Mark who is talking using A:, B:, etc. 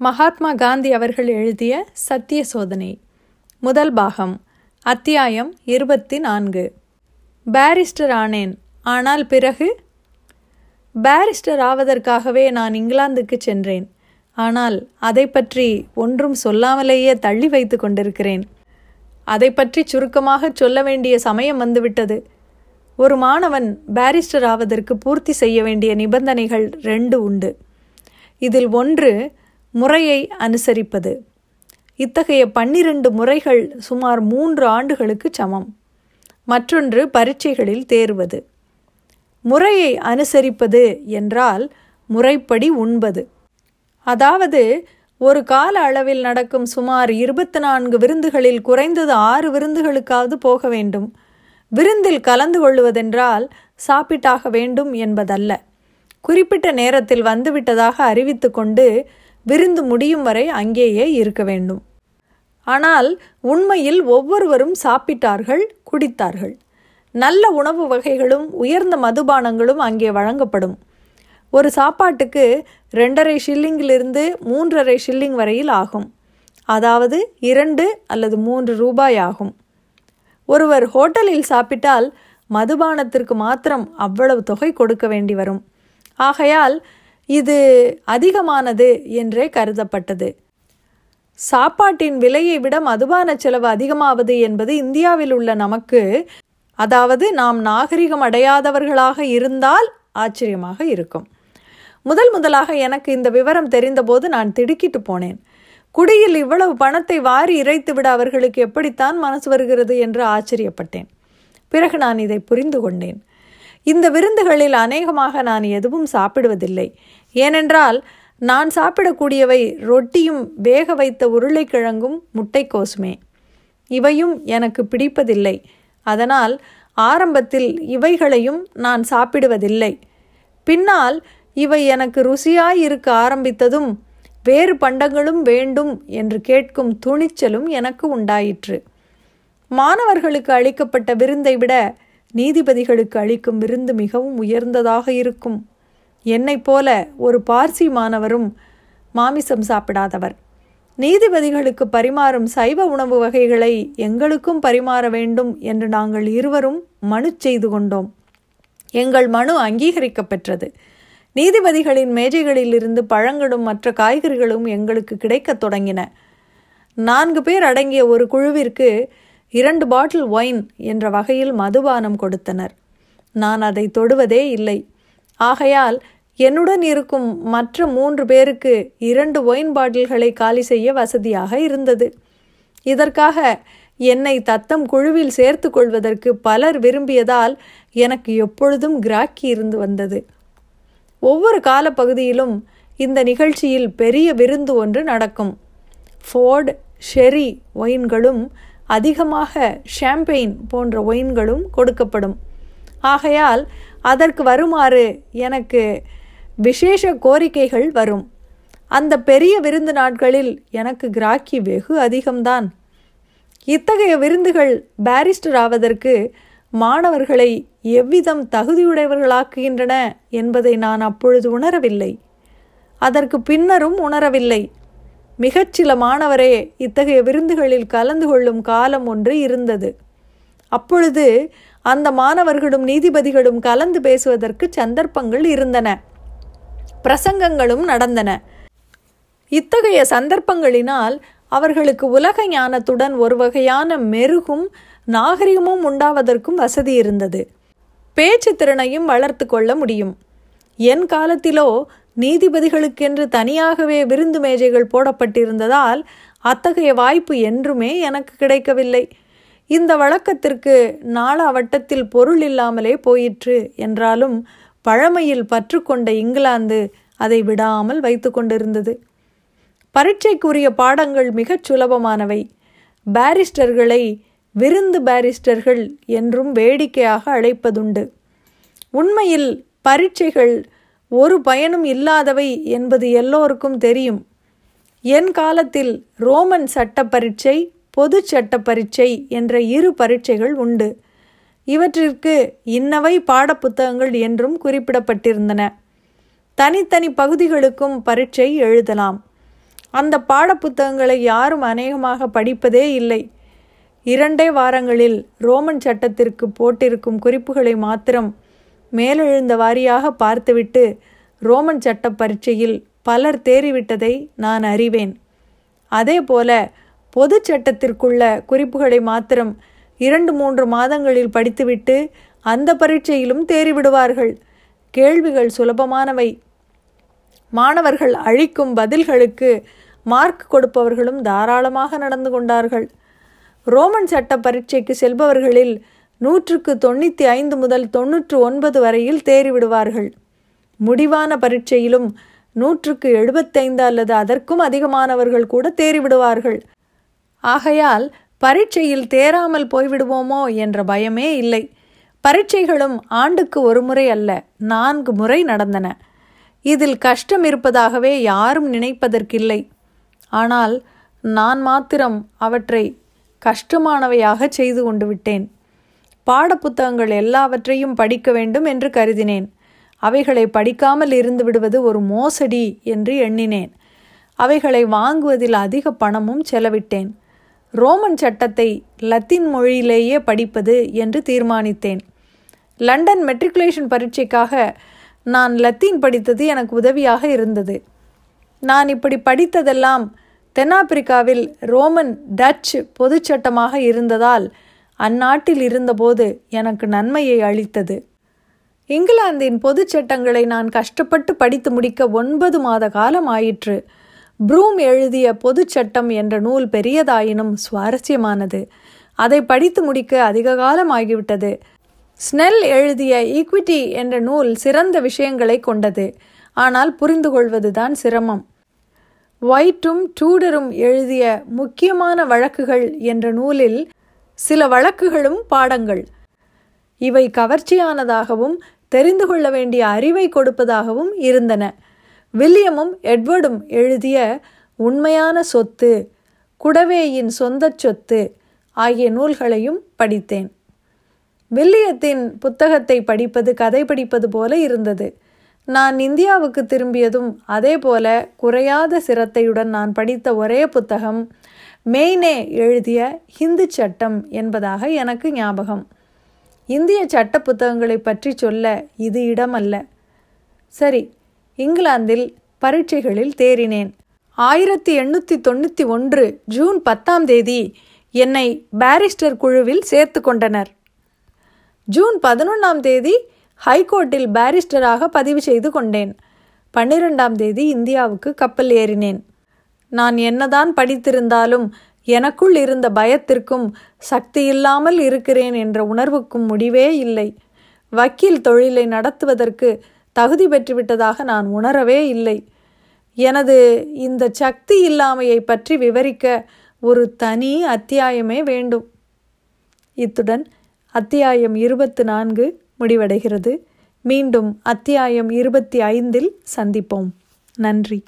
A: மகாத்மா காந்தி அவர்கள் எழுதிய சத்திய சோதனை. முதல் பாகம் அத்தியாயம் இருபத்தி நான்கு பாரிஸ்டர் ஆனேன் ஆனால் பிறகு? பாரிஸ்டர் ஆவதற்காகவே நான் இங்கிலாந்துக்கு சென்றேன். ஆனால் அதை பற்றி ஒன்றும் சொல்லாமலேயே தள்ளி வைத்து கொண்டிருக்கிறேன். அதை பற்றி சுருக்கமாக சொல்ல வேண்டிய சமயம் வந்துவிட்டது. ஒரு மாணவன் பாரிஸ்டர் ஆவதற்கு பூர்த்தி செய்ய வேண்டிய நிபந்தனைகள் ரெண்டு உண்டு. இதில் ஒன்று முறையை அனுசரிப்பது. இத்தகைய பன்னிரண்டு முறைகள் சுமார் மூன்று ஆண்டுகளுக்கு சமம். மற்றொன்று பரீட்சைகளில் தேர்வது. முறையை அனுசரிப்பது என்றால் முறைப்படி உண்பது. அதாவது ஒரு கால அளவில் நடக்கும் சுமார் இருபத்தி நான்கு விருந்துகளில் குறைந்தது ஆறு விருந்துகளுக்காவது போக வேண்டும். விருந்தில் கலந்து கொள்வதென்றால் சாப்பிட்டாக வேண்டும் என்பதல்ல. குறிப்பிட்ட நேரத்தில் வந்துவிட்டதாக அறிவித்து கொண்டு விருந்து முடியும் வரை அங்கேயே இருக்க வேண்டும். ஆனால் உண்மையில் ஒவ்வொருவரும் சாப்பிட்டார்கள் குடித்தார்கள். நல்ல உணவு வகைகளும் உயர்ந்த மதுபானங்களும் அங்கே வழங்கப்படும். ஒரு சாப்பாட்டுக்கு ரெண்டரை ஷில்லிங்கிலிருந்து மூன்றரை ஷில்லிங் வரையில் ஆகும். அதாவது இரண்டு அல்லது மூன்று ரூபாய் ஆகும். ஒருவர் ஹோட்டலில் சாப்பிட்டால் மதுபானத்திற்கு மாத்திரம் அவ்வளவு தொகை கொடுக்க வேண்டி வரும். ஆகையால் இது அதிகமானது என்றே கருதப்பட்டது. சாப்பாட்டின் விலையை விட மதுபான செலவு அதிகமாவது என்பது இந்தியாவில் உள்ள நமக்கு அதாவது நாம் நாகரிகம் அடையாதவர்களாக இருந்தால் ஆச்சரியமாக இருக்கும். முதல் முதலாக எனக்கு இந்த விவரம் தெரிந்தபோது நான் திடுக்கிட்டு போனேன். குடியில் இவ்வளவு பணத்தை வாரி இறைத்துவிட அவர்களுக்கு எப்படித்தான் மனசு வருகிறது என்று ஆச்சரியப்பட்டேன். பிறகு நான் இதை புரிந்து கொண்டேன். இந்த விருந்துகளில் அநேகமாக நான் எதுவும் சாப்பிடுவதில்லை. ஏனென்றால் நான் சாப்பிடக்கூடியவை ரொட்டியும் வேக வைத்த உருளைக்கிழங்கும் முட்டைக்கோசுமே. இவையும் எனக்கு பிடிப்பதில்லை. அதனால் ஆரம்பத்தில் இவைகளையும் நான் சாப்பிடுவதில்லை. பின்னால் இவை எனக்கு ருசியாய் இருக்க ஆரம்பித்ததும் வேறு பண்டங்களும் வேண்டும் என்று கேட்கும் துணிச்சலும் எனக்கு உண்டாயிற்று. மாணவர்களுக்கு அளிக்கப்பட்ட விருந்தை விட நீதிபதிகளுக்கு அளிக்கும் விருந்து மிகவும் உயர்ந்ததாக இருக்கும். என்னைப் போல ஒரு பார்சி மாணவரும் மாமிசம் சாப்பிடாதவர். நீதிபதிகளுக்கு பரிமாறும் சைவ உணவு வகைகளை எங்களுக்கும் பரிமாற வேண்டும் என்று நாங்கள் இருவரும் மனு செய்து கொண்டோம். எங்கள் மனு அங்கீகரிக்கப்பெற்றது. நீதிபதிகளின் மேஜைகளில் இருந்து பழங்களும் மற்ற காய்கறிகளும் எங்களுக்கு கிடைக்கத் தொடங்கின. நான்கு பேர் அடங்கிய ஒரு குழுவிற்கு இரண்டு பாட்டில் ஒயின் என்ற வகையில் மதுபானம் கொடுத்தனர். நான் அதை தொடுவதே இல்லை. ஆகையால் என்னுடன் இருக்கும் மற்ற மூன்று பேருக்கு இரண்டு ஒயின் பாட்டில்களை காலி செய்ய வசதியாக இருந்தது. இதற்காக என்னை தத்தம் குழுவில் சேர்த்து கொள்வதற்கு பலர் விரும்பியதால் எனக்கு எப்பொழுதும் கிராக்கி இருந்து வந்தது. ஒவ்வொரு காலப்பகுதியிலும் இந்த நிகழ்ச்சியில் பெரிய விருந்து ஒன்று நடக்கும். ஃபோர்டு ஷெரி ஒயின்களும் அதிகமாக ஷாம்பெயின் போன்ற ஒயின்களும் கொடுக்கப்படும். ஆகையால் அதற்கு வருமாறு எனக்கு விசேஷ கோரிக்கைகள் வரும். அந்த பெரிய விருந்து நாட்களில் எனக்கு கிராக்கி வெகு அதிகம்தான். இத்தகைய விருந்துகள் பாரிஸ்டர் ஆவதற்கு மாணவர்களை எவ்விதம் தகுதியுடையவர்களாக்குகின்றன என்பதை நான் அப்பொழுது உணரவில்லை. அதற்கு பின்னரும் உணரவில்லை. மிகச்சில மாணவரே இத்தகைய விருந்துகளில் கலந்து கொள்ளும் காலம் ஒன்று இருந்தது. அப்பொழுது அந்த மாணவர்களும் நீதிபதிகளும் கலந்து பேசுவதற்கு சந்தர்ப்பங்கள் இருந்தன. பிரசங்கங்களும் நடந்தன. இத்தகைய சந்தர்ப்பங்களினால் அவர்களுக்கு உலக ஞானத்துடன் ஒரு வகையான மெருகும் நாகரிகமும் உண்டாவதற்கும் வசதி இருந்தது. பேச்சு திறனையும் வளர்த்து கொள்ள முடியும். என் காலத்திலோ நீதிபதிகளுக்கென்று தனியாகவே விருந்து மேஜைகள் போடப்பட்டிருந்ததால் அத்தகைய வாய்ப்பு என்றுமே எனக்கு கிடைக்கவில்லை. இந்த வழக்கத்திற்கு நாளாவட்டத்தில் பொருள் இல்லாமலே போயிற்று என்றாலும் பழமையில் பற்றுக்கொண்ட இங்கிலாந்து அதை விடாமல் வைத்து கொண்டிருந்தது. பரீட்சைக்குரிய பாடங்கள் மிகச் சுலபமானவை. பாரிஸ்டர்களை விருந்து பாரிஸ்டர்கள் என்றும் வேடிக்கையாக அழைப்பதுண்டு. உண்மையில் பரீட்சைகள் ஒரு பயனும் இல்லாதவை என்பது எல்லோருக்கும் தெரியும். என் காலத்தில் ரோமன் சட்ட பரீட்சை பொது சட்ட பரீட்சை என்ற இரு பரீட்சைகள் உண்டு. இவற்றிற்கு இன்னவை பாடப்புத்தகங்கள் என்றும் குறிப்பிடப்பட்டிருந்தன. தனித்தனி பகுதிகளுக்கும் பரீட்சை எழுதலாம். அந்த பாடப்புத்தகங்களை யாரும் அநேகமாக படிப்பதே இல்லை. இரண்டே வாரங்களில் ரோமன் சட்டத்திற்கு போட்டிருக்கும் குறிப்புகளை மாத்திரம் மேலெழுந்த வாரியாக பார்த்துவிட்டு ரோமன் சட்ட பரீட்சையில் பலர் தேறிவிட்டதை நான் அறிவேன். அதே போல பொது சட்டத்திற்குள்ள குறிப்புகளை மாத்திரம் இரண்டு மூன்று மாதங்களில் படித்துவிட்டு அந்த பரீட்சையிலும் தேறிவிடுவார்கள். கேள்விகள் சுலபமானவை. மாணவர்கள் அழிக்கும் பதில்களுக்கு மார்க் கொடுப்பவர்களும் தாராளமாக நடந்து கொண்டார்கள். ரோமன் சட்ட பரீட்சைக்கு செல்பவர்களில் நூற்றுக்கு தொண்ணூற்றி ஐந்து முதல் தொன்னூற்று ஒன்பது வரையில் தேறிவிடுவார்கள். முடிவான பரீட்சையிலும் நூற்றுக்கு எழுபத்தைந்து அல்லது அதற்கும் அதிகமானவர்கள் கூட தேறிவிடுவார்கள். ஆகையால் பரீட்சையில் தேராமல் போய்விடுவோமோ என்ற பயமே இல்லை. பரீட்சைகளும் ஆண்டுக்கு ஒரு முறை அல்ல நான்கு முறை நடந்தன. இதில் கஷ்டம் இருப்பதாகவே யாரும் நினைப்பதற்கில்லை. ஆனால் நான் மாத்திரம் அவற்றை கஷ்டமானவையாக செய்து கொண்டு விட்டேன். பாடப்புத்தகங்கள் எல்லாவற்றையும் படிக்க வேண்டும் என்று கருதினேன். அவைகளை படிக்காமல் இருந்து விடுவது ஒரு மோசடி என்று எண்ணினேன். அவைகளை வாங்குவதில் அதிக பணமும் செலவிட்டேன். ரோமன் சட்டத்தை லத்தீன் மொழியிலேயே படிப்பது என்று தீர்மானித்தேன். லண்டன் மெட்ரிகுலேஷன் பரீட்சைக்காக நான் லத்தீன் படித்தது எனக்கு உதவியாக இருந்தது. நான் இப்படி படித்ததெல்லாம் தென்னாப்பிரிக்காவில் ரோமன் டச் பொதுச்சட்டமாக இருந்ததால் அந்நாட்டில் இருந்தபோது எனக்கு நன்மையை அளித்தது. இங்கிலாந்தின் பொது சட்டங்களை நான் கஷ்டப்பட்டு படித்து முடிக்க ஒன்பது மாத காலம் ஆயிற்று. ப்ரூம் எழுதிய பொது சட்டம் என்ற நூல் பெரியதாயினும் சுவாரஸ்யமானது. அதை படித்து முடிக்க அதிக காலம் ஆகிவிட்டது. ஸ்னெல் எழுதிய ஈக்விட்டி என்ற நூல் சிறந்த விஷயங்களை கொண்டது. ஆனால் புரிந்து கொள்வதுதான் சிரமம். ஒயிட்டும் டூடரும் எழுதிய முக்கியமான வழக்குகள் என்ற நூலில் சில வழக்குகளும் பாடங்கள். இவை கவர்ச்சியானதாகவும் தெரிந்து கொள்ள வேண்டிய அறிவை கொடுப்பதாகவும் இருந்தன. வில்லியமும் எட்வர்டும் எழுதிய உண்மையான சொத்து குடவேயின் சொந்த சொத்து ஆகிய நூல்களையும் படித்தேன். வில்லியத்தின் புத்தகத்தை படிப்பது கதை படிப்பது போல இருந்தது. நான் இந்தியாவுக்கு திரும்பியதும் அதே போல குறையாத சிரத்தையுடன் நான் படித்த ஒரே புத்தகம் மெய்னே எழுதிய ஹிந்து சட்டம் என்பதாக எனக்கு ஞாபகம். இந்திய சட்ட புத்தகங்களை பற்றி சொல்ல இது இடமல்ல. சரி இங்கிலாந்தில் பரீட்சைகளில் தேறினேன். ஆயிரத்தி எண்ணூற்றி தொண்ணூற்றி ஒன்று ஜூன் பத்தாம் தேதி என்னை பாரிஸ்டர் குழுவில் சேர்த்து கொண்டனர். ஜூன் பதினொன்றாம் தேதி ஹைகோர்ட்டில் பாரிஸ்டராக பதிவு செய்து கொண்டேன். பன்னிரெண்டாம் தேதி இந்தியாவுக்கு கப்பல் ஏறினேன். நான் என்னதான் படித்திருந்தாலும் எனக்குள் இருந்த பயத்திற்கும் சக்தி இல்லாமல் இருக்கிறேன் என்ற உணர்வுக்கும் முடிவே இல்லை. வக்கீல் தொழிலை நடத்துவதற்கு தகுதி பெற்றுவிட்டதாக நான் உணரவே இல்லை. எனது இந்த சக்தி இல்லாமையை பற்றி விவரிக்க ஒரு தனி அத்தியாயமே வேண்டும். இத்துடன் அத்தியாயம் இருபத்து நான்கு முடிவடைகிறது. மீண்டும் அத்தியாயம் இருபத்தி ஐந்தில் சந்திப்போம். நன்றி.